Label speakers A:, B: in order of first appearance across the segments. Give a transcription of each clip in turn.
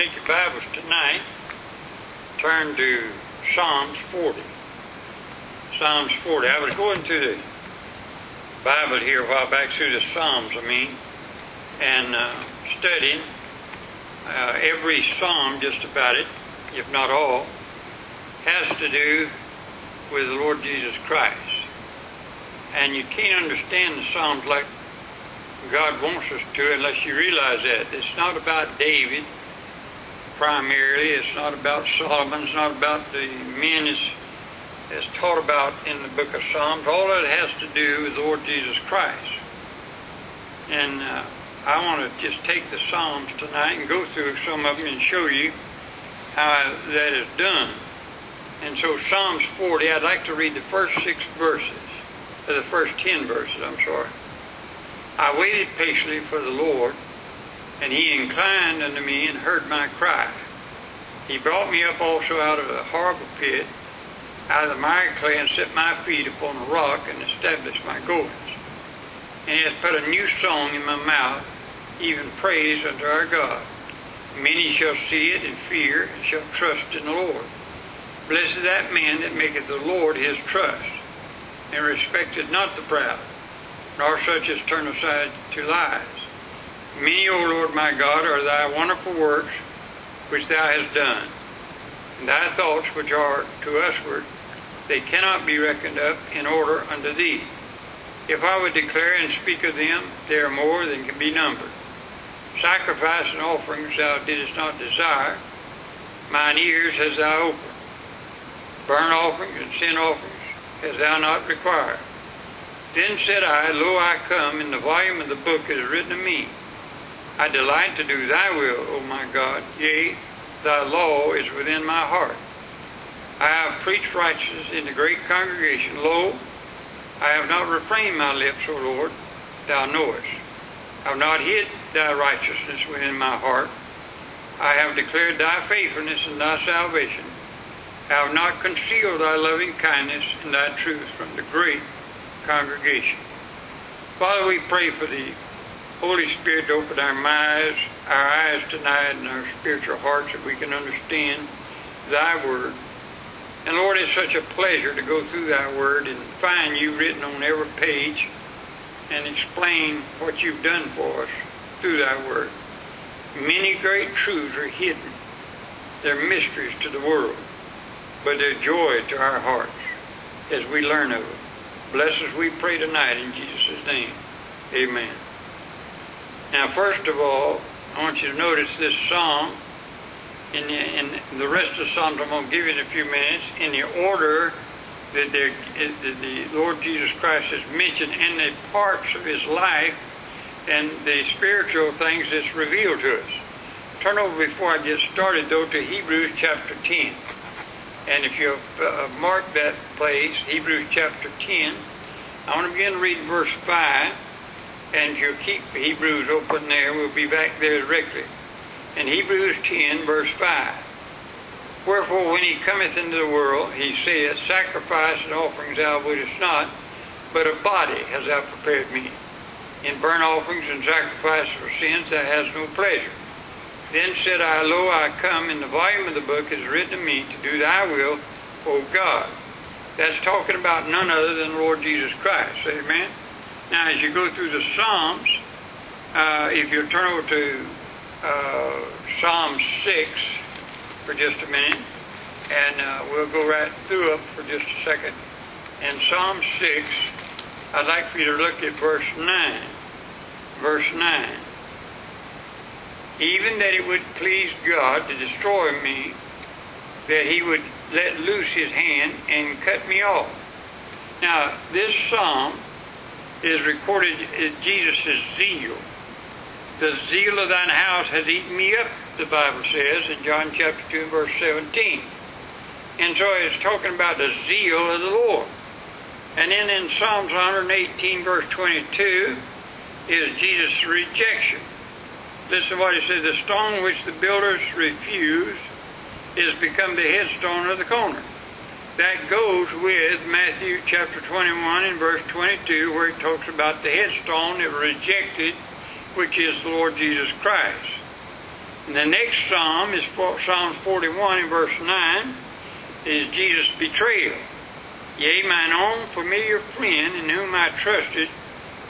A: take your Bibles tonight, turn to Psalms 40. Psalms 40. I was going through the Bible here a while back, through the Psalms, I mean, and uh, studying uh, every Psalm, just about it, if not all, has to do with the Lord Jesus Christ. And you can't understand the Psalms like God wants us to unless you realize that. It's not about David primarily. It's not about Solomon. It's not about the men as taught about in the book of Psalms. All it has to do with the Lord Jesus Christ. And uh, I want to just take the Psalms tonight and go through some of them and show you how that is done. And so Psalms 40, I'd like to read the first six verses, or the first ten verses, I'm sorry. I waited patiently for the Lord, and he inclined unto me and heard my cry. He brought me up also out of a horrible pit, out of the miry clay, and set my feet upon a rock, and established my goings. And he has put a new song in my mouth, even praise unto our God. Many shall see it and fear, and shall trust in the Lord. Blessed is that man that maketh the Lord his trust, and respecteth not the proud nor such as turn aside to lies. Many, O Lord my God, are thy wonderful works which thou hast done. And thy thoughts which are to usward, they cannot be reckoned up in order unto thee. If I would declare and speak of them, they are more than can be numbered. Sacrifice and offerings thou didst not desire, mine ears hast thou opened. Burnt offerings and sin offerings hast thou not required. Then said I, Lo, I come, in the volume of the book is written of me. I delight to do thy will, O my God. Yea, thy law is within my heart. I have preached righteousness in the great congregation. Lo, I have not refrained my lips, O Lord, thou knowest. I have not hid thy righteousness within my heart. I have declared thy faithfulness and thy salvation. I have not concealed thy loving kindness and thy truth from the great congregation. Father, we pray for the Holy Spirit open our minds, our eyes tonight, and our spiritual hearts that we can understand Thy Word. And Lord, it's such a pleasure to go through Thy Word and find You written on every page and explain what You've done for us through Thy Word. Many great truths are hidden. They're mysteries to the world, but they're joy to our hearts as we learn of them. Bless us, we pray tonight in Jesus' name. Amen. Now, first of all, I want you to notice this psalm. In the, in the rest of the psalms, I'm going to give you in a few minutes in the order that the, the Lord Jesus Christ is mentioned in the parts of His life and the spiritual things that's revealed to us. Turn over before I get started, though, to Hebrews chapter 10. And if you uh, mark that place, Hebrews chapter 10, I want to begin reading verse 5. And if you keep Hebrews open there, we'll be back there directly. In Hebrews 10, verse 5. Wherefore, when he cometh into the world, he saith, Sacrifice and offerings thou wouldest not, but a body hast thou prepared me. In burnt offerings and sacrifices for sins thou hast no pleasure. Then said I, Lo, I come, in the volume of the book is written of me to do thy will, O God. That's talking about none other than Lord Jesus Christ. Amen? Now, as you go through the Psalms, uh, if you turn over to uh, Psalm 6 for just a minute, and uh, we'll go right through it for just a second. In Psalm 6, I'd like for you to look at verse 9. Verse 9 even that it would please God to destroy me, that he would let loose his hand and cut me off. Now, this psalm is recorded as Jesus' zeal. The zeal of thine house has eaten me up, the Bible says in John chapter 2 verse 17. And so it's talking about the zeal of the Lord. And then in Psalms 118 verse 22 is Jesus' rejection. Listen to what he says. The stone which the builders refused is become the headstone of the corner. That goes with Matthew chapter 21 and verse 22, where it talks about the headstone that rejected, which is the Lord Jesus Christ. And the next psalm is Psalms 41 and verse 9 is Jesus' betrayal. Yea, mine own familiar friend in whom I trusted,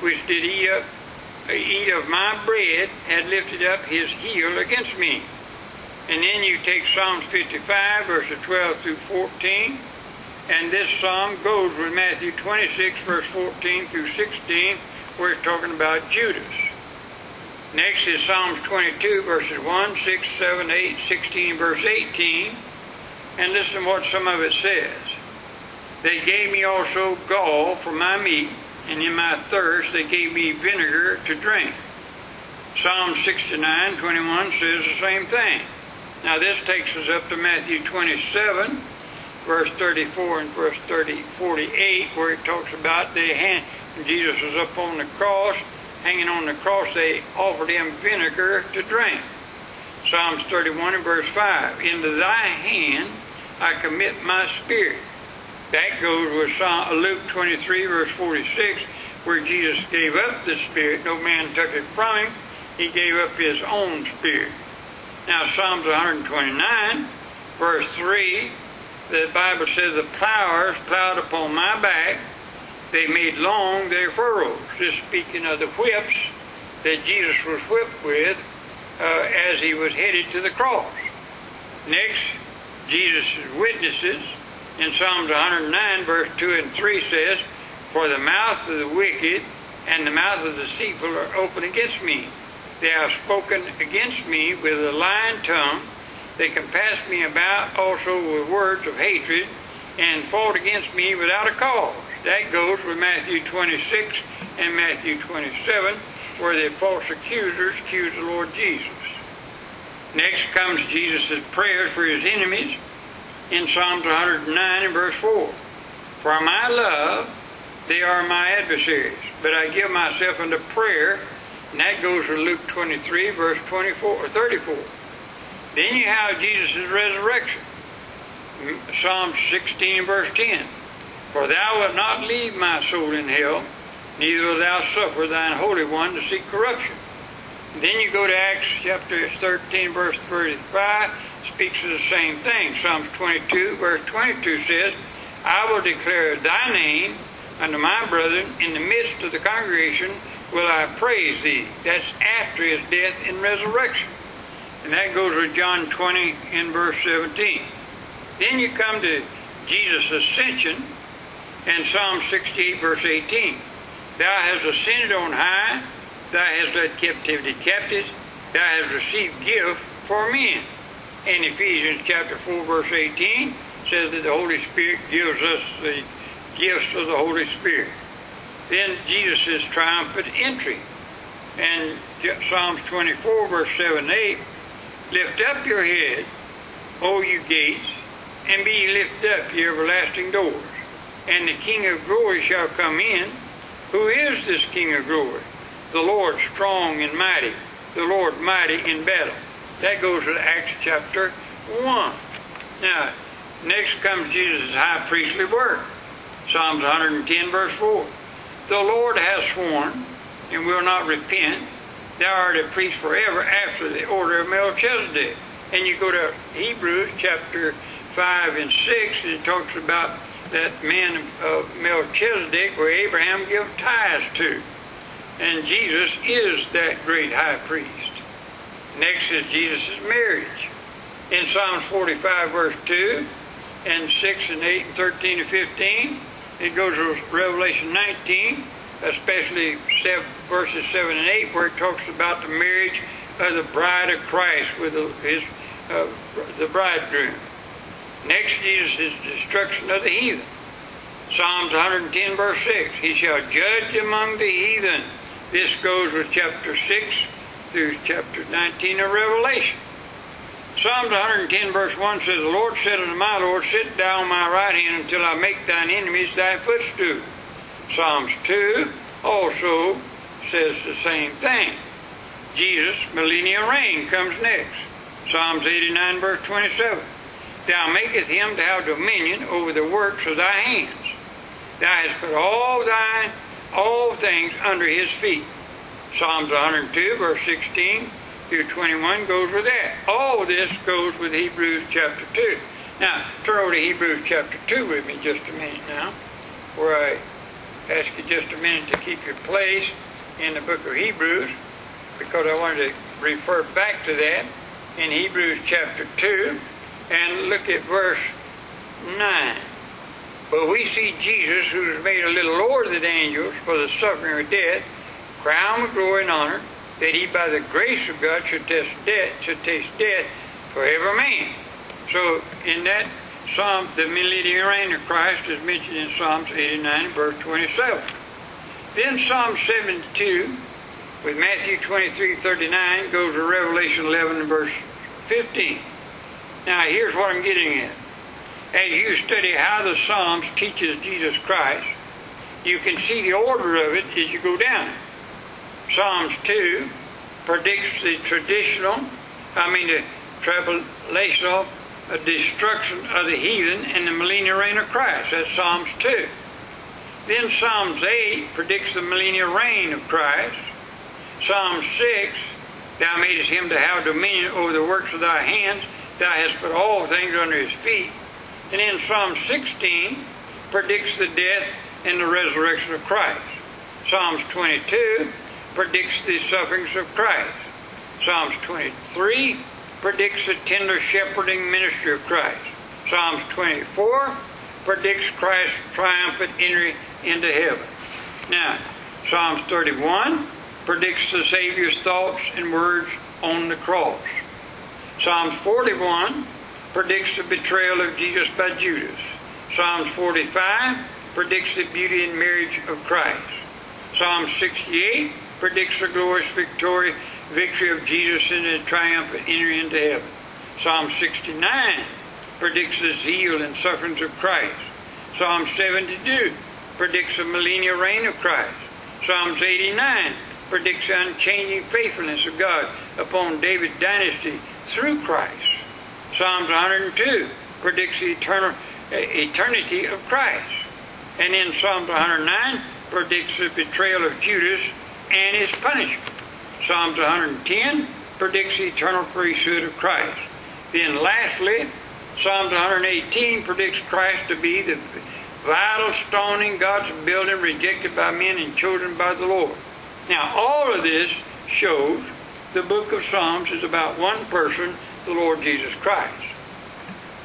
A: which did eat, up, eat of my bread, had lifted up his heel against me. And then you take Psalms 55, verses 12 through 14, and this psalm goes with Matthew 26, verse 14 through 16, where it's talking about Judas. Next is Psalms 22, verses 1, 6, 7, 8, 16, verse 18. And listen what some of it says. They gave me also gall for my meat, and in my thirst they gave me vinegar to drink. Psalm 69, 21 says the same thing. Now this takes us up to Matthew 27, verse 34 and verse 30, 48, where it talks about the hand, Jesus was up on the cross, hanging on the cross, they offered him vinegar to drink. Psalms 31 and verse 5. Into thy hand I commit my spirit. That goes with Psalm, uh, Luke 23 verse 46, where Jesus gave up the spirit. No man took it from him. He gave up his own spirit. Now Psalms 129 verse 3, the Bible says, The plowers plowed upon my back they made long their furrows. This speaking of the whips that Jesus was whipped with uh, as he was headed to the cross. Next, Jesus' witnesses in Psalms 109, verse 2 and 3 says, For the mouth of the wicked and the mouth of the deceitful are open against me. They have spoken against me with a lying tongue. They compass me about also with words of hatred and fought against me without a cause. That goes with Matthew 26 and Matthew 27, where the false accusers accuse the Lord Jesus. Next comes Jesus' prayers for his enemies in Psalms 109 and verse 4. For my love, they are my adversaries, but I give myself unto prayer, and that goes with Luke 23, verse 24 or 34. Then you have Jesus' resurrection. Psalm 16 verse 10. For thou wilt not leave my soul in hell, neither wilt thou suffer thine Holy One to see corruption. Then you go to Acts chapter 13, verse 35, speaks of the same thing. Psalms 22, verse 22 says, I will declare thy name unto my brethren in the midst of the congregation will I praise thee. That's after his death and resurrection. And that goes with John 20 in verse 17. Then you come to Jesus' ascension and Psalm 68, verse 18. Thou hast ascended on high, thou hast led captivity captive, thou hast received gift for men. And Ephesians chapter 4, verse 18 says that the Holy Spirit gives us the gifts of the Holy Spirit. Then Jesus' triumphant entry. And Psalms 24, verse 7 and 8 Lift up your head, O you gates, and be lifted up, ye everlasting doors and the King of glory shall come in. Who is this King of glory? The Lord strong and mighty, the Lord mighty in battle. That goes to Acts chapter 1. Now, next comes Jesus' high priestly work. Psalms 110, verse 4. The Lord has sworn and will not repent. Thou art a priest forever after the order of Melchizedek. And you go to Hebrews chapter 5 and 6, and it talks about that man of Melchizedek where Abraham gave tithes to. And Jesus is that great high priest. Next is Jesus' marriage. In Psalms 45, verse 2, and 6 and 8 and 13 and 15, it goes to Revelation 19, especially seven, verses 7 and 8, where it talks about the marriage of the bride of Christ with his, uh, the bridegroom. Next, Jesus' destruction of the heathen. Psalms 110, verse 6. He shall judge among the heathen. This goes with chapter 6 through chapter 19 of Revelation. Psalms 110, verse 1 says, The Lord said unto my Lord, Sit down my right hand until I make thine enemies thy footstool. Psalms 2 also says the same thing. Jesus' millennial reign comes next. Psalms 89, verse 27. Thou makest him to have dominion over the works of thy hands. Thou hast put all thine all things under his feet. Psalms 102, verse 16 through 21 goes with that. All this goes with Hebrews chapter 2. Now, turn over to Hebrews chapter 2 with me just a minute now, where I ask you just a minute to keep your place in the book of Hebrews, because I wanted to refer back to that in Hebrews chapter 2 and look at verse 9. But we see Jesus, who is made a little lower than angels for the suffering of death, crowned with glory and honor, that he by the grace of God should taste death, should taste death for every man. So in that Psalm, the millennial reign of Christ is mentioned in Psalms 89, verse 27. Then Psalm 72, with Matthew 23, 39, goes to Revelation 11, verse 15. Now here's what I'm getting at. As you study how the Psalms teaches Jesus Christ, you can see the order of it as you go down. Psalms 2 predicts the traditional, I mean the tribulational uh, destruction of the heathen in the millennial reign of Christ. That's Psalms 2. Then Psalms 8 predicts the millennial reign of Christ. Psalm 6, Thou madest him to have dominion over the works of thy hands. Thou hast put all things under his feet. And then Psalm 16 predicts the death and the resurrection of Christ. Psalms 22 predicts the sufferings of Christ. Psalms 23 predicts the tender shepherding ministry of Christ. Psalms 24 predicts Christ's triumphant entry into heaven. Now, Psalms 31 predicts the Savior's thoughts and words on the cross. Psalms 41 predicts the betrayal of Jesus by Judas. Psalms 45 predicts the beauty and marriage of Christ. Psalm 68 predicts the glorious victory, victory of Jesus in the triumphant entry into heaven. Psalm 69 predicts the zeal and sufferings of Christ. Psalm 72 predicts the millennial reign of Christ. Psalms 89 predicts the unchanging faithfulness of God upon David's dynasty through Christ. Psalms 102 predicts the eternal, eh, eternity of Christ. And in Psalms 109 predicts the betrayal of Judas and his punishment. Psalms 110 predicts the eternal priesthood of Christ. Then lastly, Psalms 118 predicts Christ to be the vital stone in God's building, rejected by men and chosen by the Lord. Now, all of this shows the book of Psalms is about one person, the Lord Jesus Christ.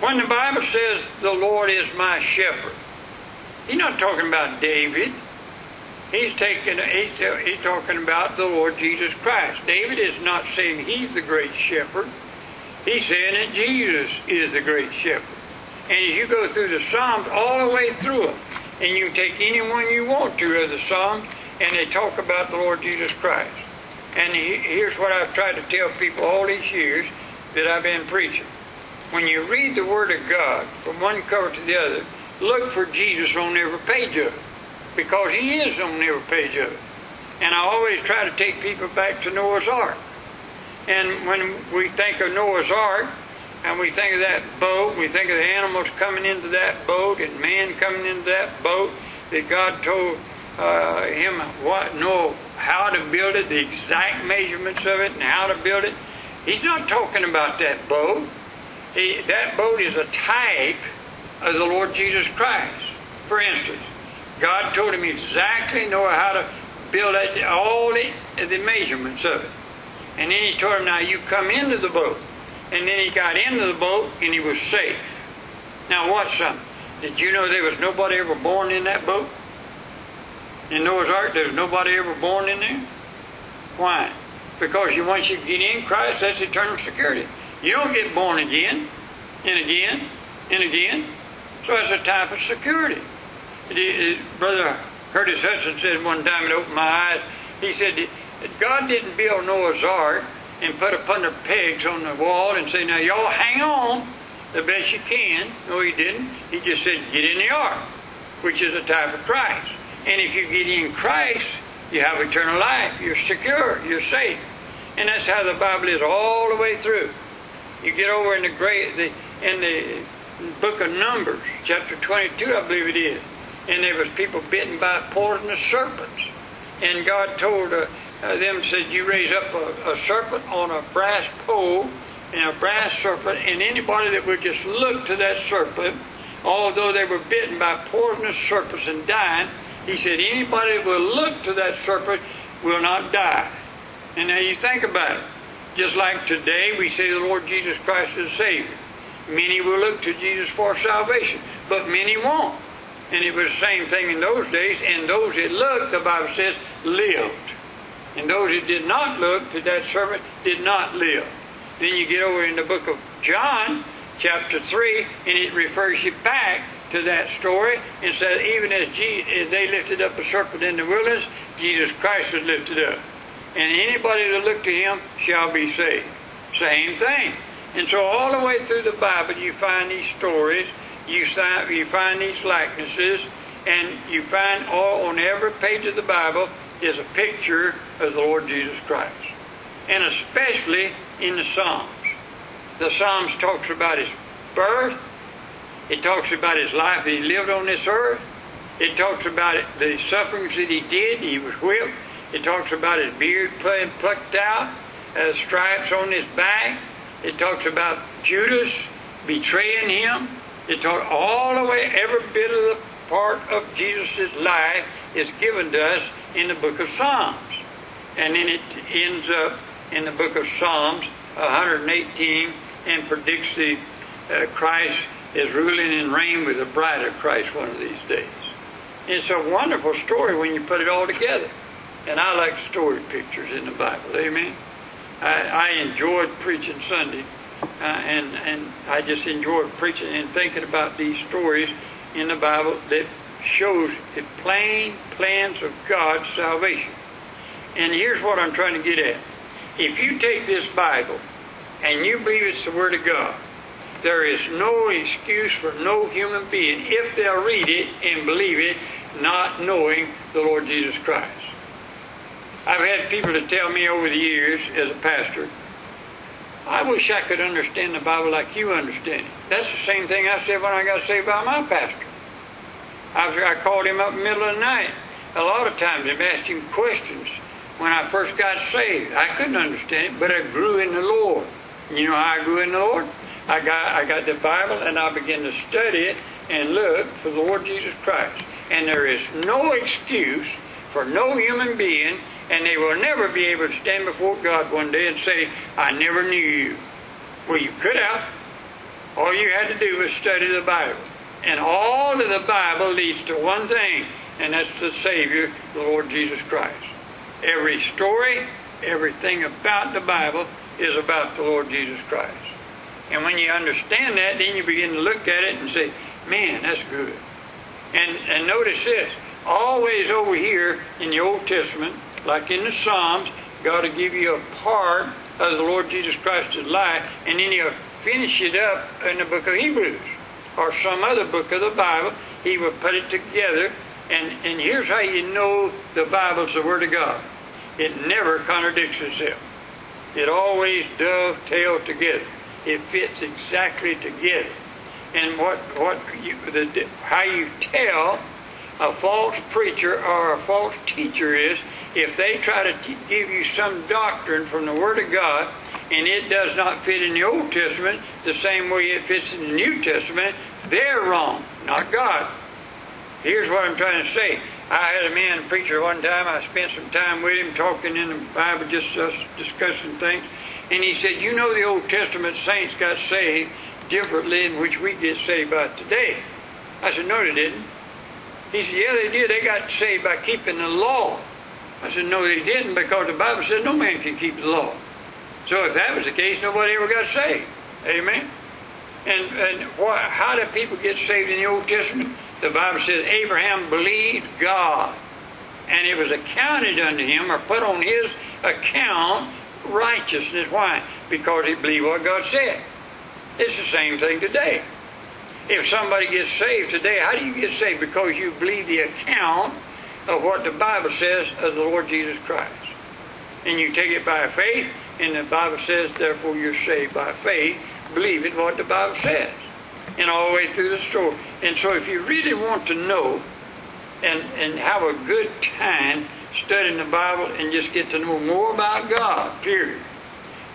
A: When the Bible says the Lord is my shepherd, he's not talking about David. He's taking he's, he's talking about the Lord Jesus Christ. David is not saying he's the great shepherd. He's saying that Jesus is the great shepherd. And as you go through the Psalms, all the way through them, and you can take any one you want to of the Psalms, and they talk about the Lord Jesus Christ. And he, here's what I've tried to tell people all these years that I've been preaching. When you read the Word of God from one cover to the other, look for Jesus on every page of it because he is on the every page of it. And I always try to take people back to Noah's Ark. And when we think of Noah's Ark, and we think of that boat, we think of the animals coming into that boat and man coming into that boat, that God told uh, him what Noah how to build it, the exact measurements of it, and how to build it. He's not talking about that boat. He, that boat is a type of the Lord Jesus Christ. For instance, God told him exactly know how to build it, all the, the measurements of it. And then he told him, now you come into the boat. And then he got into the boat and he was safe. Now watch something. Did you know there was nobody ever born in that boat? In Noah's Ark, there was nobody ever born in there. Why? Because you once you get in Christ, that's eternal security. You don't get born again and again and again. So that's a type of security. Brother Curtis Hudson said one time, it opened my eyes. He said, God didn't build Noah's Ark and put a bunch of pegs on the wall and say, now y'all hang on the best you can. No, he didn't. He just said, get in the ark, which is a type of Christ. And if you get in Christ, you have eternal life. You're secure. You're safe. And that's how the Bible is all the way through. You get over in the great, the, in the book of Numbers, chapter 22, I believe it is and there was people bitten by poisonous serpents. And God told uh, uh, them said, You raise up a, a serpent on a brass pole and a brass serpent, and anybody that would just look to that serpent, although they were bitten by poisonous serpents and dying, he said, Anybody that will look to that serpent will not die. And now you think about it. Just like today, we say the Lord Jesus Christ is Savior. Many will look to Jesus for salvation, but many won't. And it was the same thing in those days, and those that looked, the Bible says, lived. And those that did not look to that servant did not live. Then you get over in the book of John, chapter 3, and it refers you back to that story and says, even as, Jesus, as they lifted up a serpent in the wilderness, Jesus Christ was lifted up. And anybody that look to him shall be saved. Same thing. And so all the way through the Bible, you find these stories, you you find these likenesses, and you find all on every page of the Bible is a picture of the Lord Jesus Christ. And especially in the Psalms. The Psalms talks about his birth. It talks about his life that he lived on this earth. It talks about the sufferings that he did. He was whipped. It talks about his beard plucked out, uh, stripes on his back. It talks about Judas betraying him. It talks all the way, every bit of the part of Jesus' life is given to us in the book of Psalms. And then it ends up in the book of Psalms 118 and predicts the uh, Christ is ruling and reign with the bride of Christ one of these days. It's a wonderful story when you put it all together. And I like story pictures in the Bible. Amen. I, I enjoyed preaching Sunday, uh, and and I just enjoyed preaching and thinking about these stories in the Bible that shows the plain plans of God's salvation. And here's what I'm trying to get at. If you take this Bible and you believe it's the Word of God, there is no excuse for no human being if they'll read it and believe it, not knowing the Lord Jesus Christ. I've had people to tell me over the years as a pastor, I wish I could understand the Bible like you understand it. That's the same thing I said when I got saved by my pastor. I, I called him up in the middle of the night. A lot of times I've asked him questions when I first got saved. I couldn't understand it, but I grew in the Lord. You know how I grew in the Lord? I got I got the Bible and I began to study it and look for the Lord Jesus Christ. And there is no excuse for no human being, and they will never be able to stand before God one day and say, I never knew you. Well, you could have. All you had to do was study the Bible. And all of the Bible leads to one thing, and that's the Savior, the Lord Jesus Christ. Every story, everything about the Bible is about the Lord Jesus Christ. And when you understand that, then you begin to look at it and say, man, that's good. And, and notice this always over here in the Old Testament, like in the Psalms, God will give you a part of the Lord Jesus Christ's life, and then He'll finish it up in the book of Hebrews or some other book of the Bible. He will put it together, and, and here's how you know the Bible's the Word of God. It never contradicts itself. It always dovetails together. It fits exactly together. And what what you, the, how you tell a false preacher or a false teacher is if they try to t- give you some doctrine from the Word of God and it does not fit in the Old Testament the same way it fits in the New Testament, they're wrong, not God. Here's what I'm trying to say. I had a man preacher one time. I spent some time with him talking in the Bible, just us discussing things. And he said, You know, the Old Testament saints got saved differently in which we get saved by today. I said, No, they didn't. He said, Yeah, they did. They got saved by keeping the law. I said, No, they didn't, because the Bible says no man can keep the law. So if that was the case, nobody ever got saved. Amen. And and why, how did people get saved in the Old Testament? The Bible says Abraham believed God, and it was accounted unto him or put on his account righteousness. Why? Because he believed what God said. It's the same thing today. If somebody gets saved today, how do you get saved? Because you believe the account of what the Bible says of the Lord Jesus Christ. And you take it by faith, and the Bible says, therefore you're saved by faith, believing what the Bible says. And all the way through the story. And so if you really want to know and, and have a good time studying the Bible and just get to know more about God, period.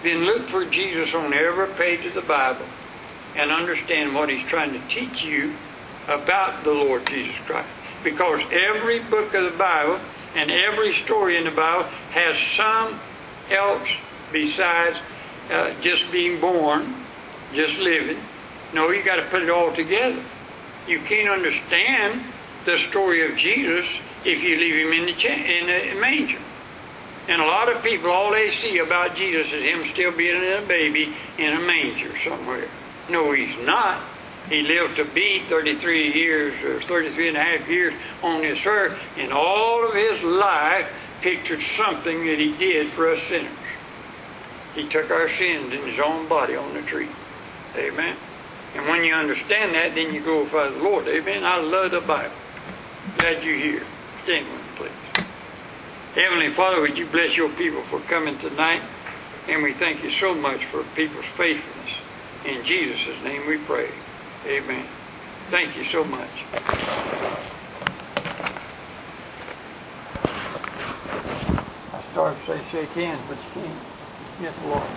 A: Then look for Jesus on every page of the Bible and understand what he's trying to teach you about the Lord Jesus Christ. Because every book of the Bible and every story in the Bible has some else besides uh, just being born, just living. No, you got to put it all together. You can't understand the story of Jesus if you leave him in the, cha- in the manger. And a lot of people, all they see about Jesus is him still being a baby in a manger somewhere. No, he's not. He lived to be 33 years or 33 and a half years on this earth, and all of his life pictured something that he did for us sinners. He took our sins in his own body on the tree. Amen. And when you understand that, then you glorify the Lord. Amen. I love the Bible. Glad you're here. Stand with me, please. Heavenly Father, would you bless your people for coming tonight? And we thank you so much for people's faithfulness. In Jesus' name we pray. Amen. Thank you so much. I started to say shake hands, but you can't. Yes, Lord.